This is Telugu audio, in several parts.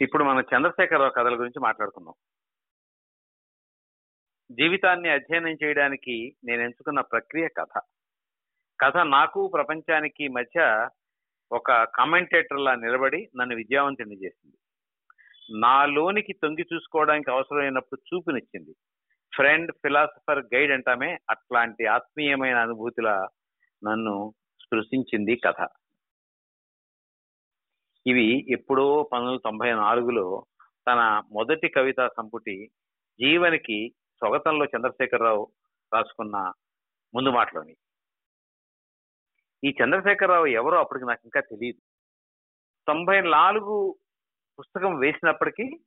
ఇప్పుడు మనం చంద్రశేఖరరావు కథల గురించి మాట్లాడుకుందాం. జీవితాన్ని అధ్యయనం చేయడానికి నేను ఎంచుకున్న ప్రక్రియ కథ. కథ నాకు ప్రపంచానికి మధ్య ఒక కామెంటేటర్లా నిలబడి నన్ను విద్యావంతుని చేసింది. నాలోనికి తొంగి చూసుకోవడానికి అవసరమైనప్పుడు చూపునిచ్చింది. ఫ్రెండ్ ఫిలాసఫర్ గైడ్ అంటామే అట్లాంటి ఆత్మీయమైన అనుభూతిలా నన్ను స్పృశించింది కథ. ఇవి ఎప్పుడో పంతొమ్మిది తొంభై నాలుగులో తన మొదటి కవితా సంపుటి జీవనికి స్వగతంలో చంద్రశేఖరరావు రాసుకున్న ముందు మాటలోని. ఈ చంద్రశేఖరరావు ఎవరో అప్పటికి నాకు ఇంకా తెలియదు. తొంభై నాలుగు పుస్తకం వేసినప్పటికీ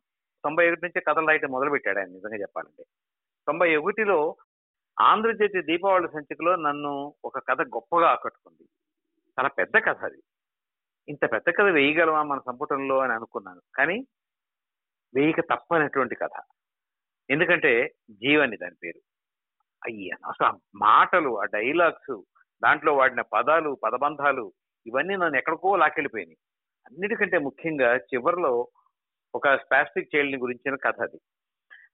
తొంభై ఒకటి నుంచి కథలు రాయటం మొదలుపెట్టాడు ఆయన నిజంగా చెప్పాలంటే. తొంభై ఒకటిలో ఆంధ్రజ్యోతి దీపావళి సంచికలో నన్ను ఒక కథ గొప్పగా ఆకట్టుకుంది. చాలా పెద్ద కథ అది. ఇంత పెద్ద కథ వేయగలమా మన సంపుటంలో అని అనుకున్నాను. కానీ వేయక తప్పనటువంటి కథ. ఎందుకంటే జీవని దాని పేరు. అయ్యా అసలు మాటలు ఆ డైలాగ్స్ దాంట్లో వాడిన పదాలు పదబంధాలు ఇవన్నీ నన్ను ఎక్కడికో లాకెళ్ళిపోయినాయి అన్నిటికంటే ముఖ్యంగా చివరిలో ఒక స్పాస్టిక్ చైల్డ్ని గురించిన కథ అది.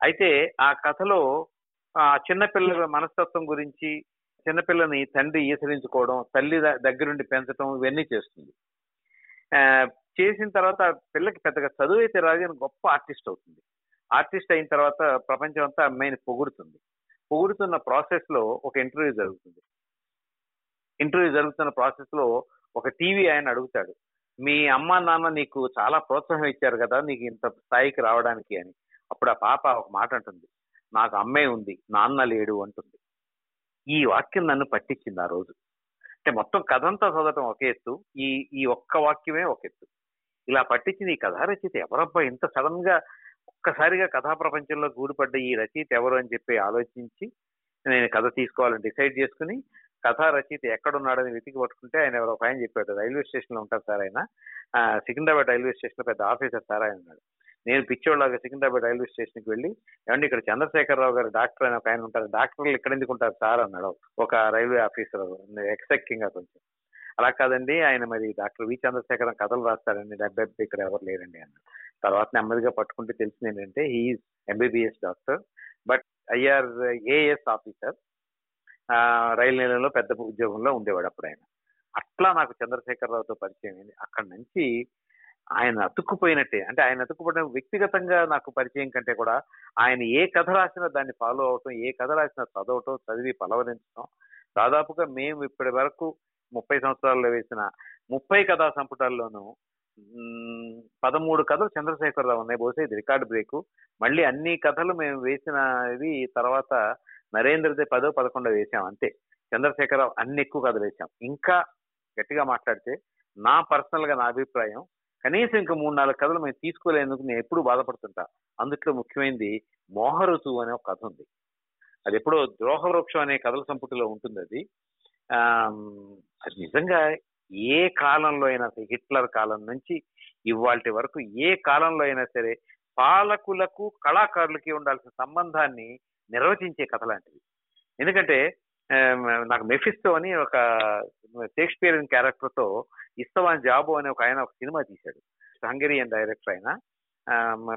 అయితే ఆ కథలో ఆ చిన్నపిల్లల మనస్తత్వం గురించి చిన్నపిల్లని తండ్రి ఈసరించుకోవడం తల్లి ద- దగ్గరుండి పెంచడం ఇవన్నీ చేస్తుంది. చేసిన తర్వాత పిల్లకి పెద్దగా చదువు అయితే రాదు కానీ గొప్ప ఆర్టిస్ట్ అవుతుంది. ఆర్టిస్ట్ అయిన తర్వాత ప్రపంచం అంతా అమ్మాయిని పొగుడుతుంది. పొగుడుతున్న ప్రాసెస్లో ఒక ఇంటర్వ్యూ జరుగుతుంది. ఇంటర్వ్యూ జరుగుతున్న ప్రాసెస్లో ఒక టీవీ ఆయన అడుగుతాడు. మీ అమ్మ నాన్న నీకు చాలా ప్రోత్సాహం ఇచ్చారు కదా నీకు ఇంత స్థాయికి రావడానికి అని. అప్పుడు ఆ పాప ఒక మాట అంటుంది. నాకు అమ్మే ఉంది నాన్న లేడు అంటుంది. ఈ వాక్యం నన్ను పట్టించింది ఆ రోజు. అంటే మొత్తం కథ అంతా చదవటం ఒక ఎత్తు. ఈ ఈ ఒక్క వాక్యమే ఒక ఎత్తు. ఇలా పట్టించిన ఈ కథా రచయిత ఎవరబ్బా? ఇంత సడన్గా ఒక్కసారిగా కథా ప్రపంచంలో గూడుపడ్డ ఈ రచయిత ఎవరు అని చెప్పి ఆలోచించి నేను కథ తీసుకోవాలని డిసైడ్ చేసుకుని కథా రచయిత ఎక్కడున్నాడని వెతికి పట్టుకుంటే ఆయన ఎవరో ఒక ఆయన చెప్పాడు రైల్వే స్టేషన్లో ఉంటారు సార్ ఆయన. సికింద్రాబాద్ రైల్వే స్టేషన్లో పెద్ద ఆఫీసర్ సార్ ఆయన ఉన్నాడు. నేను పిచ్చోళ్ళగా సికింద్రాబాద్ రైల్వే స్టేషన్కి వెళ్ళి ఏమండి ఇక్కడ చంద్రశేఖరరావు గారు డాక్టర్ అని ఒక ఆయన ఉంటారు డాక్టర్లు ఇక్కడ ఎందుకు ఉంటారు సార్ అన్నాడు. ఒక రైల్వే ఆఫీసర్ ఎక్స్పెక్టింగ్గా కొంచెం అలా కాదండి ఆయన మరి డాక్టర్ వి చంద్రశేఖరం కథలు రాస్తారండి డెబ్బై ఇక్కడ ఎవరు లేరండి అన్నాడు. తర్వాత నెమ్మదిగా పట్టుకుంటే తెలిసింది ఏంటంటే he is MBBS doctor but IR AS officer రైలు నిలయంలో పెద్ద ఉద్యోగంలో ఉండేవాడు అప్పుడు ఆయన. అట్లా నాకు చంద్రశేఖరరావుతో పరిచయం అయింది. అక్కడి నుంచి ఆయన అతుక్కుపోయినట్టే. అంటే ఆయన అతుక్కుపోయిన వ్యక్తిగతంగా నాకు పరిచయం కంటే కూడా ఆయన ఏ కథ రాసినా దాన్ని ఫాలో అవటం ఏ కథ రాసినా చదవటం చదివి పలవరించడం దాదాపుగా మేము ఇప్పటి వరకు ముప్పై సంవత్సరాల్లో వేసిన ముప్పై కథా సంపుటాల్లోనూ పదమూడు కథలు చంద్రశేఖరరావు ఉన్నాయి. బహుశా ఇది రికార్డ్ బ్రేకు. మళ్ళీ అన్ని కథలు మేము వేసినవి తర్వాత నరేంద్రదే పదో పదకొండో వేసాం. అంతే. చంద్రశేఖరరావు అన్ని ఎక్కువ కథలు వేసాం. ఇంకా గట్టిగా మాట్లాడితే నా పర్సనల్గా నా అభిప్రాయం కనీసం ఇంకా మూడు నాలుగు కథలు మేము తీసుకోలేందుకు నేను ఎప్పుడు బాధపడుతుంటా. అందుట్లో ముఖ్యమైనది మోహరుతు అనే ఒక కథ ఉంది. అది ఎప్పుడో ద్రోహ వృక్షం అనే కథల సంపుటిలో ఉంటుంది అది. అది నిజంగా ఏ కాలంలో అయినా సరే హిట్లర్ కాలం నుంచి ఇవాళ వరకు ఏ కాలంలో అయినా సరే పాలకులకు కళాకారులకి ఉండాల్సిన సంబంధాన్ని నిర్వచించే కథ లాంటిది. ఎందుకంటే నాకు మెఫిస్తో అని ఒక షేక్స్పియర్ క్యారెక్టర్తో ఇస్తవాన్ జాబు అనే ఒక ఆయన ఒక సినిమా తీశాడు. హంగేరియన్ డైరెక్టర్ ఆయన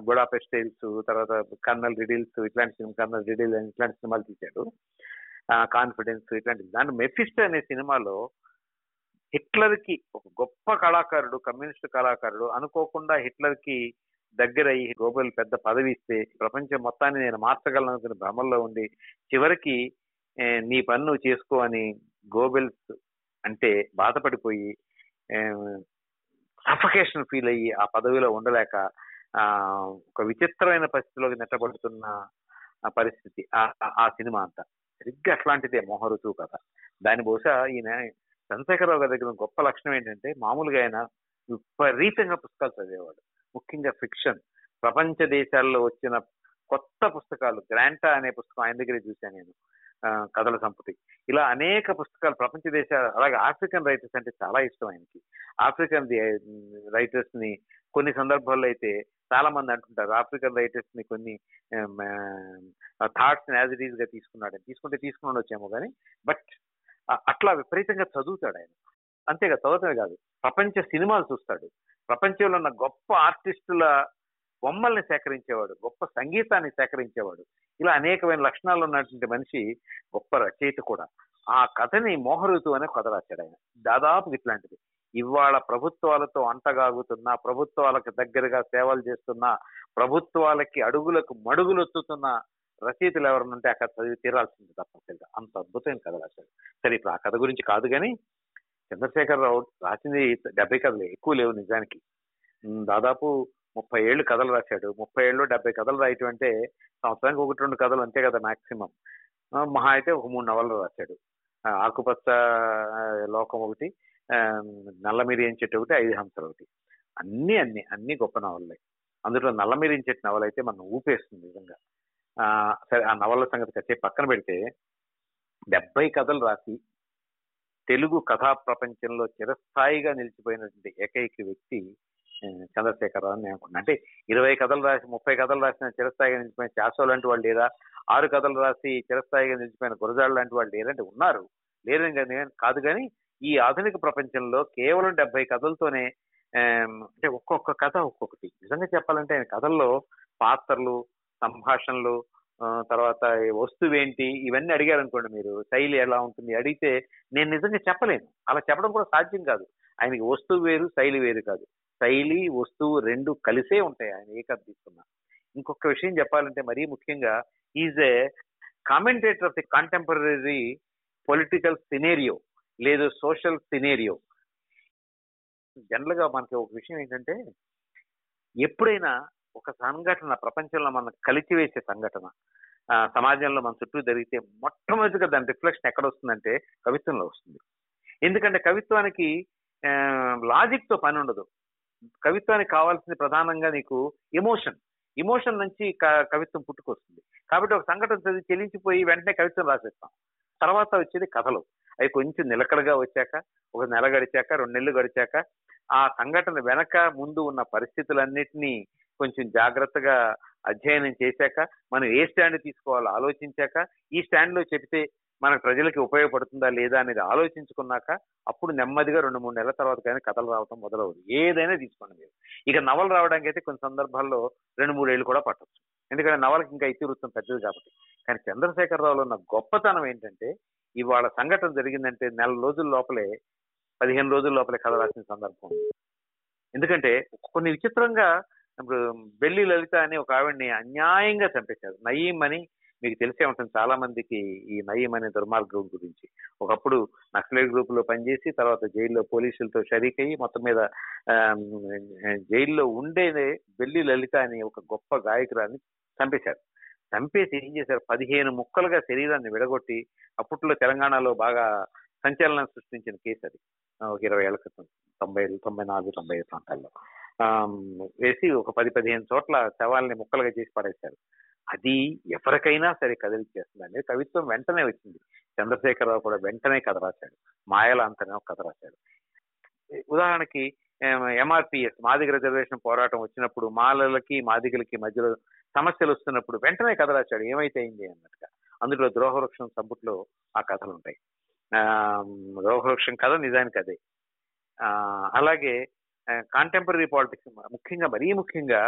బుడాపెస్ట్ టైల్స్ తర్వాత కర్నల్ రిడిల్స్ ఇట్లాంటి సినిమా కర్నల్ రిడిల్ ఇట్లాంటి సినిమాలు తీశాడు. కాన్ఫిడెన్స్ ఇట్లాంటి దాని మెఫిస్టో అనే సినిమాలో హిట్లర్కి ఒక గొప్ప కళాకారుడు కమ్యూనిస్ట్ కళాకారుడు అనుకోకుండా హిట్లర్కి దగ్గర గోబెల్ పెద్ద పదవి ఇస్తే ప్రపంచం మొత్తాన్ని నేను మార్చగలను అనుకున్న భ్రమల్లో ఉండి చివరికి నీ పన్ను చేసుకో అని గోబెల్స్ అంటే బాధపడిపోయి సఫకేషన్ ఫీల్ అయ్యి ఆ పదవిలో ఉండలేక ఒక విచిత్రమైన పరిస్థితిలోకి నెట్టబడుతున్న పరిస్థితి ఆ- ఆ- సినిమా అంతా. సరిగ్గా అట్లాంటిదే మోహరుతు కథ దాని బహుశా ఈయన చంద్రశేఖరరావు గారి దగ్గర గొప్ప లక్షణం ఏంటంటే మామూలుగా ఆయన విపరీతంగా పుస్తకాలు చదివేవాడు. ముఖ్యంగా ఫిక్షన్. ప్రపంచ దేశాల్లో వచ్చిన కొత్త పుస్తకాలు గ్రాంటా అనే పుస్తకం ఆయన దగ్గరే చూశాను నేను. కథల సంపుటి. ఇలా అనేక పుస్తకాలు ప్రపంచ దేశాలు అలాగే ఆఫ్రికన్ రైటర్స్ అంటే చాలా ఇష్టం ఆయనకి. ఆఫ్రికన్ రైటర్స్ని కొన్ని సందర్భాల్లో అయితే చాలా మంది అంటుంటారు. ఆఫ్రికన్ రైటర్స్ని కొన్ని థాట్స్ యాజ్ ఇట్ ఈస్గా తీసుకున్నాడు తీసుకుంటే తీసుకుని ఉండొచ్చేమో కానీ బట్ అట్లా విపరీతంగా చదువుతాడు ఆయన. అంతేగా చదవటమే కాదు. ప్రపంచ సినిమాలు చూస్తాడు. ప్రపంచంలో ఉన్న గొప్ప ఆర్టిస్టుల బొమ్మల్ని సేకరించేవాడు గొప్ప సంగీతాన్ని సేకరించేవాడు. ఇలా అనేకమైన లక్షణాలు ఉన్నటువంటి మనిషి గొప్ప రచయిత కూడా. ఆ కథని మోహరుతు అనే కథ రాశాడు ఆయన. దాదాపు ఇట్లాంటిది. ఇవాళ ప్రభుత్వాలతో అంటగాగుతున్న ప్రభుత్వాలకు దగ్గరగా సేవలు చేస్తున్న ప్రభుత్వాలకి అడుగులకు మడుగులొత్తుతున్న రచయితలు ఎవరన్నా ఉంటే ఆ కథ చదివి తీరాల్సింది తప్పనిసరిగా. అంత అద్భుతమైన కథ రాశాడు. సరే ఇప్పుడు ఆ కథ గురించి కాదు కానీ చంద్రశేఖరరావు రాసింది డెబ్బై కథలు ఎక్కువ లేవు నిజానికి. దాదాపు ముప్పై ఏళ్ళు కథలు రాశాడు. ముప్పై ఏళ్ళు డెబ్బై కథలు రాయటం అంటే సంవత్సరానికి ఒకటి రెండు కథలు అంతే కదా మాక్సిమం. మహా అయితే ఒక మూడు నవలలు రాశాడు. ఆకుపచ్చ లోకం ఒకటి ఆ, నల్లమిరియం చెట్టు ఒకటి ఐదు హంసలు ఒకటి. అన్నీ అన్ని అన్ని గొప్ప నవలలే. అందులో నల్లమిరియం చెట్టు నవల అయితే మనం ఊపేస్తుంది నిజంగా. సరే ఆ నవల సంగతి కచ్చే పక్కన పెడితే డెబ్బై కథలు రాసి తెలుగు కథా ప్రపంచంలో చిరస్థాయిగా నిలిచిపోయినటువంటి ఏకైక వ్యక్తి చంద్రశేఖరరావు అని నేను అనుకున్నాను అంటే ఇరవై కథలు రాసి ముప్పై కథలు రాసిన చిరస్థాయిగా నిలిచిపోయిన చాసో లాంటి వాళ్ళు లేరా? ఆరు కథలు రాసి చిరస్థాయిగా నిలిచిపోయిన గురజాడు లాంటి వాళ్ళు లేరంటే ఉన్నారు. లేరని కానీ కాదు కానీ ఈ ఆధునిక ప్రపంచంలో కేవలం డెబ్బై కథలతోనే అంటే ఒక్కొక్క కథ ఒక్కొక్కటి. నిజంగా చెప్పాలంటే ఆయన కథల్లో పాత్రలు సంభాషణలు తర్వాత వస్తువు ఏంటి ఇవన్నీ అడిగారు అనుకోండి మీరు శైలి ఎలా ఉంటుంది? అడిగితే నేను నిజంగా చెప్పలేను. అలా చెప్పడం కూడా సాధ్యం కాదు. ఆయనకి వస్తువు వేరు శైలి వేరు కాదు. శైలి వస్తువు రెండు కలిసే ఉంటాయి. ఆయన ఏ కథ తీసుకున్నా ఇంకొక విషయం చెప్పాలంటే మరీ ముఖ్యంగా is a commentator of the contemporary political scenario లేదు సోషల్ సినేరియో జనరల్గా మనకి ఒక విషయం ఏంటంటే ఎప్పుడైనా ఒక సంఘటన ప్రపంచంలో మనం కలిచివేసే సంఘటన. సమాజంలో మన చుట్టూ జరిగితే మొట్టమొదటిగా దాని రిఫ్లెక్షన్ ఎక్కడ వస్తుందంటే కవిత్వంలో వస్తుంది. ఎందుకంటే కవిత్వానికి లాజిక్తో పని ఉండదు. కవిత్వానికి కావాల్సింది ప్రధానంగా నీకు ఎమోషన్. ఎమోషన్ నుంచి క- కవిత్వం పుట్టుకొస్తుంది. కాబట్టి ఒక సంఘటన చదివి చెలించిపోయి వెంటనే కవిత్వం రాసేస్తాం. తర్వాత వచ్చేది కథలు. అవి కొంచెం నిలకడగా వచ్చాక ఒక నెల గడిచాక రెండు నెలలు గడిచాక ఆ సంఘటన వెనక ముందు ఉన్న పరిస్థితులన్నిటినీ కొంచెం జాగ్రత్తగా అధ్యయనం చేశాక మనం ఏ స్టాండ్ తీసుకోవాలో ఆలోచించాక ఈ స్టాండ్లో చెప్తే మన ప్రజలకి ఉపయోగపడుతుందా లేదా అనేది ఆలోచించుకున్నాక అప్పుడు నెమ్మదిగా రెండు మూడు నెలల తర్వాత కానీ కథలు రావటం మొదలవుతుంది ఏదైనా తీసుకోండి మీరు. ఇక నవలు రావడానికి అయితే కొన్ని సందర్భాల్లో రెండు మూడు ఏళ్ళు కూడా పట్టవచ్చు ఎందుకంటే నవలకి ఇంకా ఇతివృత్తం పెద్దది కాబట్టి. కానీ చంద్రశేఖరరావులో ఉన్న గొప్పతనం ఏంటంటే ఇవాళ సంఘటన జరిగిందంటే నెల రోజుల లోపలే పదిహేను రోజుల లోపలే కథ రాసిన సందర్భం. ఎందుకంటే కొన్ని విచిత్రంగా ఇప్పుడు బెల్లి లలిత అని ఒక ఆవిడ్ని అన్యాయంగా చంపేశారు. నయీం అని మీకు తెలిసే ఉంటుంది చాలా మందికి ఈ నయీం అనే దుర్మార్గం గురించి. ఒకప్పుడు నక్సలైట్ గ్రూప్లో పనిచేసి తర్వాత జైల్లో పోలీసులతో షరీక్ అయ్యి మొత్తం మీద జైల్లో ఉండేదే బెల్లి లలిత అని ఒక గొప్ప గాయకురాన్ని చంపేశారు. చంపేసి ఏం చేశారు? పదిహేను ముక్కలుగా శరీరాన్ని విడగొట్టి అప్పట్లో తెలంగాణలో బాగా సంచలనం సృష్టించిన కేసు అది. ఒక ఇరవై ఏళ్ళ క్రితం తొంభై తొంభై నాలుగు తొంభై ఐదు ప్రాంతాల్లో. వేసి ఒక పది పదిహేను చోట్ల శవాల్ని ముక్కలుగా చేసి పడేశారు. అది ఎవరికైనా సరే కదిలిచ్చేస్తుంది. అనేది కవిత్వం వెంటనే వచ్చింది. చంద్రశేఖరరావు కూడా వెంటనే కథ రాశాడు. మాయల అంతనే ఒక కథ రాశాడు. ఉదాహరణకి ఎంఆర్పిఎస్ మాదిగ రిజర్వేషన్ పోరాటం వచ్చినప్పుడు మాలలకి మాదిగలకి మధ్యలో సమస్యలు వస్తున్నప్పుడు వెంటనే కథ రాశాడు. ఏమైతే అయింది అన్నట్టుగా. అందులో ద్రోహవృక్షం సబ్బుట్లో ఆ కథలు ఉంటాయి ఆ, ద్రోహవృక్షం కథ నిజానికి అదే. ఆ, అలాగే కాంటెంపరీ పాలిటిక్స్ ముఖ్యంగా మరీ ముఖ్యంగా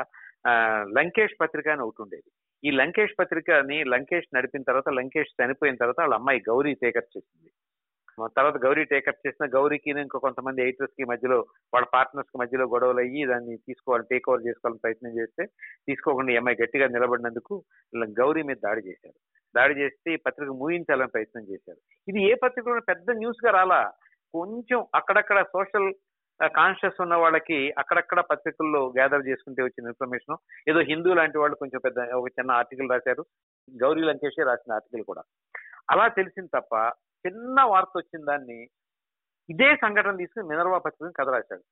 లంకేష్ పత్రిక అని ఒకటి ఉండేది. ఈ లంకేష్ పత్రికని లంకేష్ నడిపిన తర్వాత లంకేష్ చనిపోయిన తర్వాత వాళ్ళ అమ్మాయి గౌరీ టేకప్ చేసింది. ఆ తర్వాత గౌరీ టేకప్ చేసిన గౌరీకి ఇంకా కొంతమంది ఎయిటర్స్కి మధ్యలో వాళ్ళ పార్ట్నర్స్కి మధ్యలో గొడవలు అయ్యి దాన్ని తీసుకోవాలి టేక్ ఓవర్ చేసుకోవాలని ప్రయత్నం చేస్తే తీసుకోకుండా ఈ అమ్మాయి గట్టిగా నిలబడినందుకు గౌరీ మీద దాడి చేశారు. దాడి చేస్తే ఈ పత్రిక మూయించాలని ప్రయత్నం చేశారు. ఇది ఏ పత్రికలో పెద్ద న్యూస్గా రాలా. కొంచెం అక్కడక్కడ సోషల్ కాన్షియస్ ఉన్న వాళ్ళకి అక్కడక్కడ పత్రికల్లో గ్యాదర్ చేసుకుంటే వచ్చిన ఇన్ఫర్మేషన్ ఏదో హిందూ లాంటి వాళ్ళు కొంచెం పెద్ద ఒక చిన్న ఆర్టికల్ రాశారు. గౌరీ లంకేష్ రాసిన ఆర్టికల్ కూడా. అలా తెలిసింది తప్ప చిన్న వార్త వచ్చిన దాన్ని ఇదే సంఘటన తీసుకుని మినర్వా పత్రికని కథ రాశాడు.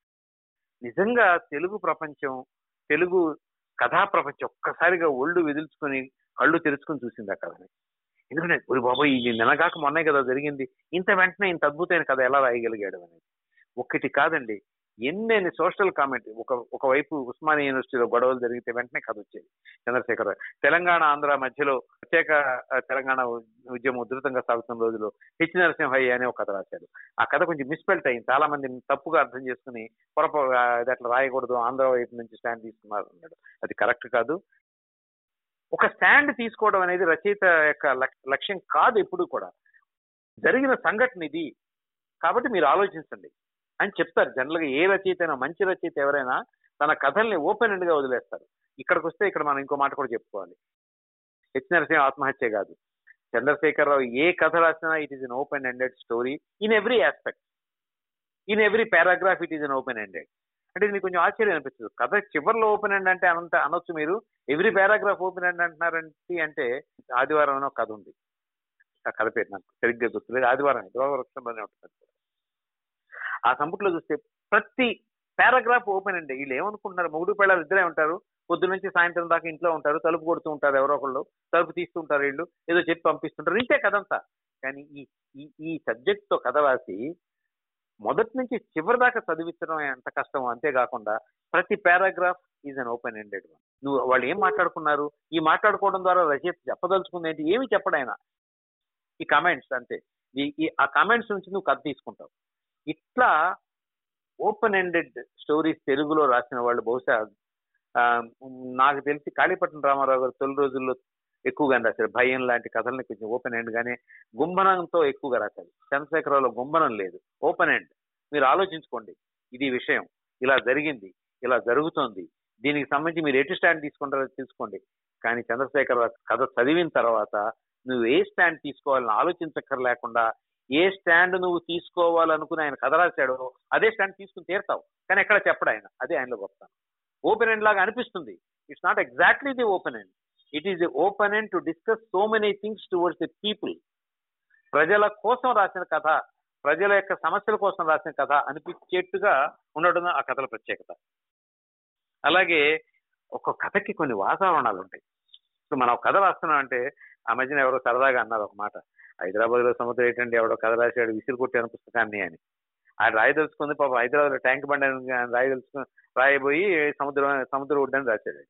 నిజంగా తెలుగు ప్రపంచం తెలుగు కథా ప్రపంచం ఒక్కసారిగా ఒళ్ళు విదిల్చుకొని కళ్ళు తెరుచుకొని చూసింది ఆ కథని. ఎందుకంటే ఒరి బాబు ఇది నినగాక మొన్నే కదా జరిగింది. ఇంత వెంటనే ఇంత అద్భుతమైన కథ ఎలా రాయగలిగాడు అనేది. ఒక్కటి కాదండి. ఎన్నెన్ని సోషల్ కామెంట్ ఒక ఒకవైపు ఉస్మానియా యూనివర్సిటీలో గొడవలు జరిగితే వెంటనే కథ వచ్చేది. చంద్రశేఖర్ తెలంగాణ ఆంధ్ర మధ్యలో ప్రత్యేక తెలంగాణ ఉద్యమం ఉధృతంగా సాగుతున్న రోజులో హెచ్ నరసింహయ్య అనే ఒక కథ రాశాడు ఆ కథ కొంచెం మిస్పెల్ట్ అయింది. చాలా మంది తప్పుగా అర్థం చేసుకుని పొరప అది అట్లా రాయకూడదు ఆంధ్ర వైపు నుంచి స్టాండ్ తీసుకున్నారు అన్నాడు. అది కరెక్ట్ కాదు. ఒక స్టాండ్ తీసుకోవడం అనేది రచయిత యొక్క లక్- లక్ష్యం కాదు ఎప్పుడు కూడా. జరిగిన సంఘటన ఇది. కాబట్టి మీరు ఆలోచించండి. అని చెప్తారు. జనరల్గా ఏ రచయిత అయినా మంచి రచయిత ఎవరైనా తన కథల్ని ఓపెన్ ఎండ్గా వదిలేస్తారు. ఇక్కడికి వస్తే ఇక్కడ మనం ఇంకో మాట కూడా చెప్పుకోవాలి. హెచ్ నరసింహ ఆత్మహత్య కాదు. చంద్రశేఖరరావు ఏ కథ రాసినా it is an open ended story in every aspect in every paragraph it is an open ended అంటే ఇది మీకు కొంచెం ఆశ్చర్యం అనిపిస్తుంది. కథ చివరిలో ఓపెన్ ఎండ్ అంటే అనంత అనొచ్చు మీరు. ఎవ్రీ పారాగ్రాఫ్ ఓపెన్ ఎండ్ అంటున్నారంటే అంటే ఆదివారం అనే ఒక కథ ఉంది. ఆ కథ పేరు నాకు సరిగ్గా గుర్తులేదు. ఆదివారం వృక్షంలోనే ఉంటుంది. ఆ సంపుట్లో చూస్తే ప్రతి పారాగ్రాఫ్ ఓపెన్ అండి. వీళ్ళు ఏమనుకుంటున్నారు? మొగుడు పిల్లలు ఇద్దరే ఉంటారు. పొద్దు నుంచి సాయంత్రం దాకా ఇంట్లో ఉంటారు. తలుపు కొడుతూ ఉంటారు ఎవరో ఒకళ్ళు. తలుపు తీస్తూ ఉంటారు వీళ్ళు. ఏదో చెప్పి పంపిస్తుంటారు. ఇంతే కదంతా కానీ ఈ ఈ ఈ సబ్జెక్ట్తో కథ రాసి మొదటి నుంచి చివరి దాకా చదివించడం ఎంత కష్టం అంతేకాకుండా ప్రతి paragraph is an open ended one. నువ్వు వాళ్ళు ఏం మాట్లాడుకున్నారు? ఈ మాట్లాడుకోవడం ద్వారా రచయిత చెప్పదలుచుకుంది ఏంటి? ఏమి చెప్పడైనా. ఈ కమెంట్స్ అంతే. ఈ ఆ కమెంట్స్ నుంచి నువ్వు కథ తీసుకుంటావు. ఇట్లా ఓపెన్ ఎండెడ్ స్టోరీస్ తెలుగులో రాసిన వాళ్ళు బహుశా నాకు తెలిసి కాళీపట్నం రామారావు గారు తొలి రోజుల్లో ఎక్కువగా రాశారు. భయం లాంటి కథల్ని కొంచెం ఓపెన్ ఎండ్ గానే గుంబనంతో ఎక్కువగా రాశారు. చంద్రశేఖరరావులో గుంబనం లేదు. ఓపెన్ ఎండ్ మీరు ఆలోచించుకోండి. ఇది విషయం. ఇలా జరిగింది. ఇలా జరుగుతోంది. దీనికి సంబంధించి మీరు ఎటు స్టాండ్ తీసుకుంటారో తీసుకోండి కానీ చంద్రశేఖరరావు కథ చదివిన తర్వాత నువ్వు ఏ స్టాండ్ తీసుకోవాలని ఆలోచించక్కర్ లేకుండా ఏ స్టాండ్ నువ్వు తీసుకోవాలనుకుని ఆయన కథ రాశాడో అదే స్టాండ్ తీసుకుని తీరుతావు. కానీ ఎక్కడ చెప్పడు ఆయన. అదే ఆయనలో గొప్పతనం. ఓపెన్ ఎండ్ లాగా అనిపిస్తుంది. It's not exactly the open end it is the open end to discuss so many things towards the people ప్రజల కోసం రాసిన కథ ప్రజల యొక్క సమస్యల కోసం రాసిన కథ అనిపించేట్టుగా ఉండడం ఆ కథల ప్రత్యేకత. అలాగే ఒక కథకి కొన్ని వాతావరణాలు ఉంటాయి సో మనం ఒక కథ రాస్తున్నాం అంటే ఆ మధ్యన ఎవరో సరదాగా అన్నారు ఒక మాట. హైదరాబాద్లో సముద్రం ఏంటంటే ఎవడో కథ రాశాడు విసిరి కొట్టాను పుస్తకాన్ని అని. ఆయన రాయదలుచుకుంది పాపం హైదరాబాద్లో ట్యాంక్ బండి అని రాయదలుచుకుని రాయబోయి సముద్రం సముద్ర ఒడ్డని రాశాడు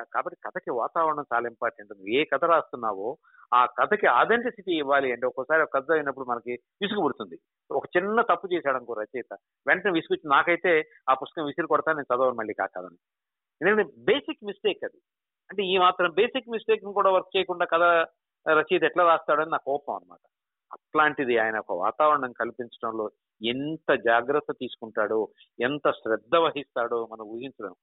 కాబట్టి కథకి వాతావరణం చాలా ఇంపార్టెంట్ నువ్వు ఏ కథ రాస్తున్నావో ఆ కథకి ఆథెంటిసిటీ ఇవ్వాలి అంటే ఒక్కోసారి ఒక కథ అయినప్పుడు మనకి విసుగు పుడుతుంది. ఒక చిన్న తప్పు చేశాడు అనుకో రచయిత. వెంటనే విసుగు నాకైతే ఆ పుస్తకం విసిరి కొడతా నేను చదవను మళ్ళీ కాకాలని ఎందుకంటే బేసిక్ మిస్టేక్ అది. అంటే ఈ మాత్రం బేసిక్ మిస్టేక్ కూడా వర్క్ చేయకుండా కథ రచయిత ఎట్లా రాస్తాడని నా కోపం అన్నమాట. అట్లాంటిది ఆయన ఒక వాతావరణం కల్పించడంలో ఎంత జాగ్రత్త తీసుకుంటాడో ఎంత శ్రద్ధ వహిస్తాడో మనం ఊహించడం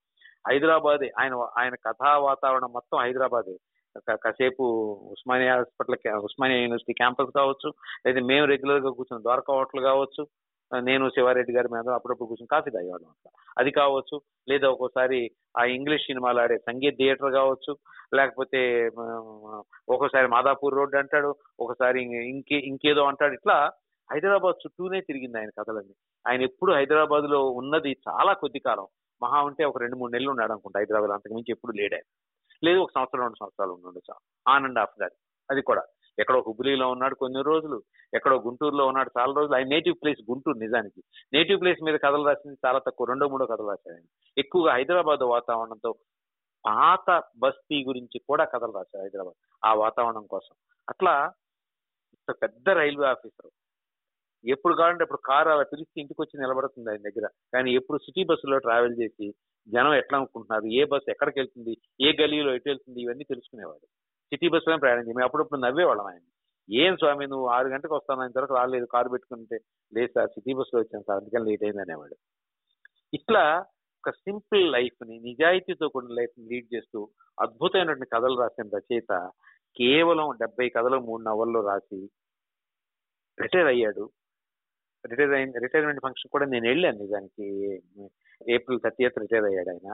హైదరాబాదే ఆయన ఆయన కథా వాతావరణం మొత్తం హైదరాబాదే. కా- కాసేపు Osmania hospital Osmania university campus కావచ్చు లేదా మేము రెగ్యులర్గా కూర్చున్న ద్వారకా హోటల్ కావచ్చు నేను శివారెడ్డి గారి మీద అప్పుడప్పుడు కూర్చొని కాఫీ తాగేవాళ్ళం అంట అది కావచ్చు లేదా ఒక్కోసారి ఆ ఇంగ్లీష్ సినిమాలు ఆడే సంగీత్ థియేటర్ కావచ్చు లేకపోతే ఒక్కోసారి మాదాపూర్ రోడ్ అంటాడు ఒకసారి ఇంకే ఇంకేదో అంటాడు. ఇట్లా హైదరాబాద్ చుట్టూనే తిరిగింది ఆయన కథలన్నీ. ఆయన ఎప్పుడు హైదరాబాద్లో ఉన్నది చాలా కొద్ది కాలం. మహా ఉంటే ఒక రెండు మూడు నెలలు ఉన్నాడు అనుకుంటా హైదరాబాద్ అంతకుమించి ఎప్పుడు లేడే లేదు ఒక సంవత్సరం రెండు సంవత్సరాలు ఉండొచ్చు ఆన్ అండ్ ఆఫ్ దాట్ అది కూడా. ఎక్కడో హుబ్లీలో ఉన్నాడు కొన్ని రోజులు ఎక్కడో గుంటూరులో ఉన్నాడు చాలా రోజులు. ఆయన నేటివ్ ప్లేస్ గుంటూరు నిజానికి. నేటివ్ ప్లేస్ మీద కథలు రాసింది చాలా తక్కువ రెండో మూడో కథలు రాశాడు. ఆయన ఎక్కువగా హైదరాబాద్ వాతావరణంతో పాత బస్తీ గురించి కూడా కథలు రాశారు హైదరాబాద్ ఆ వాతావరణం కోసం. అట్లా ఇంత పెద్ద రైల్వే ఆఫీసర్ ఎప్పుడు కావాలంటే ఇప్పుడు కారు అలా పిలిచి ఇంటికి వచ్చి నిలబడుతుంది ఆయన దగ్గర. కానీ ఎప్పుడు సిటీ బస్సులో ట్రావెల్ చేసి జనం ఎట్లా అనుకుంటున్నారు ఏ బస్సు ఎక్కడికి వెళ్తుంది ఏ గలీలో ఎటు వెళ్తుంది ఇవన్నీ తెలుసుకునేవాడు. సిటీ బస్సులో ప్రయాణం చేయి. అప్పుడప్పుడు నవ్వేవాళ్ళం ఆయన ఏం స్వామి నువ్వు ఆరు గంటలకు వస్తాను ఇంతవరకు రాలేదు కారు పెట్టుకుంటే లేదు సార్ సిటీ బస్సులో వచ్చాను సార్ అందుకని లేట్ అయింది అనేవాడు. ఇట్లా ఒక సింపుల్ లైఫ్ని నిజాయితీతో కూడిన లైఫ్ని లీడ్ చేస్తూ అద్భుతమైనటువంటి కథలు రాసిన రచయిత కేవలం డెబ్బై కథలు మూడు నవల్లో రాసి రిటైర్ అయ్యాడు. రిటైర్ అయిన రిటైర్మెంట్ ఫంక్షన్ కూడా నేను వెళ్ళాను నిజానికి. ఏప్రిల్ థర్టీ రిటైర్ అయ్యాడు ఆయన.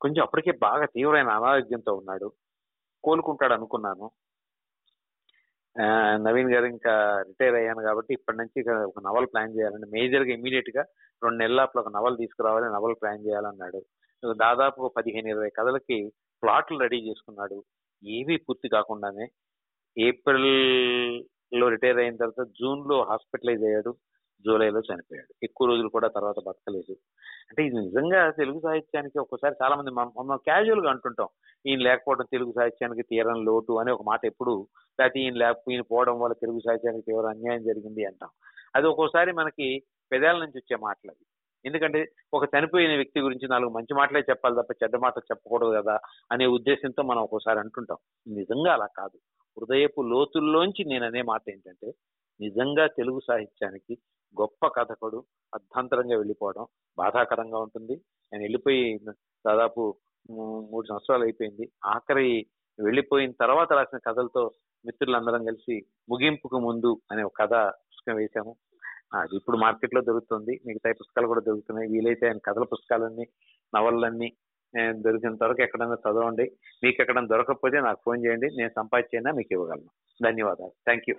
కొంచెం అప్పటికే బాగా తీవ్రమైన అనారోగ్యంతో ఉన్నాడు. కోలుకుంటాడు అనుకున్నాను. నవీన్ గారు ఇంకా రిటైర్ అయ్యాను కాబట్టి ఇప్పటి నుంచి ఒక నవల్ ప్లాన్ చేయాలండి. మేజర్గా ఇమీడియట్గా రెండు నెలల ఒక నవల్ తీసుకురావాలి నవల్ ప్లాన్ చేయాలన్నాడు. దాదాపు పదిహేను ఇరవై కథలకి ప్లాట్లు రెడీ చేసుకున్నాడు. ఏవీ పూర్తి కాకుండానే ఏప్రిల్లో రిటైర్ అయిన తర్వాత జూన్లో హాస్పిటలైజ్ అయ్యాడు. జూలైలో చనిపోయాడు. ఎక్కువ రోజులు కూడా తర్వాత బతకలేదు. అంటే ఇది నిజంగా తెలుగు సాహిత్యానికి ఒక్కసారి చాలా మంది మనం మనం గా అంటుంటాం. ఈయన లేకపోవడం తెలుగు సాహిత్యానికి తీరని లోటు అనే ఒక మాట ఎప్పుడు లేకపోతే ఈయన లేకపోతే ఈయన పోవడం వల్ల తెలుగు సాహిత్యానికి తీవ్ర అన్యాయం జరిగింది అంటాం. అది ఒక్కోసారి మనకి పెదాల నుంచి వచ్చే మాటలు అవి. ఎందుకంటే ఒక చనిపోయిన వ్యక్తి గురించి నాలుగు మంచి మాటలే చెప్పాలి తప్ప చెడ్డ మాటలు చెప్పకూడదు కదా అనే ఉద్దేశంతో మనం ఒక్కోసారి అంటుంటాం. నిజంగా అలా కాదు. హృదయపు లోతుల్లోంచి నేను అనే మాట ఏంటంటే నిజంగా తెలుగు సాహిత్యానికి గొప్ప కథకుడు అర్ధాంతరంగా వెళ్ళిపోవడం బాధాకరంగా ఉంటుంది. నేను వెళ్ళిపోయి దాదాపు మూడు సంవత్సరాలు అయిపోయింది. ఆఖరి వెళ్ళిపోయిన తర్వాత రాసిన కథలతో మిత్రులందరం కలిసి ముగింపుకు ముందు అనే ఒక కథ పుస్తకం వేశాము. అది ఇప్పుడు మార్కెట్లో దొరుకుతుంది. మిగతా పుస్తకాలు కూడా దొరుకుతున్నాయి. వీలైతే ఆయన కథల పుస్తకాలన్నీ నవలలన్నీ దొరికినంత వరకు ఎక్కడైనా చదవండి. మీకు ఎక్కడైనా దొరకకపోతే నాకు ఫోన్ చేయండి. నేను సంపాదించైనా మీకు ఇవ్వగలను. ధన్యవాదాలు. Thank you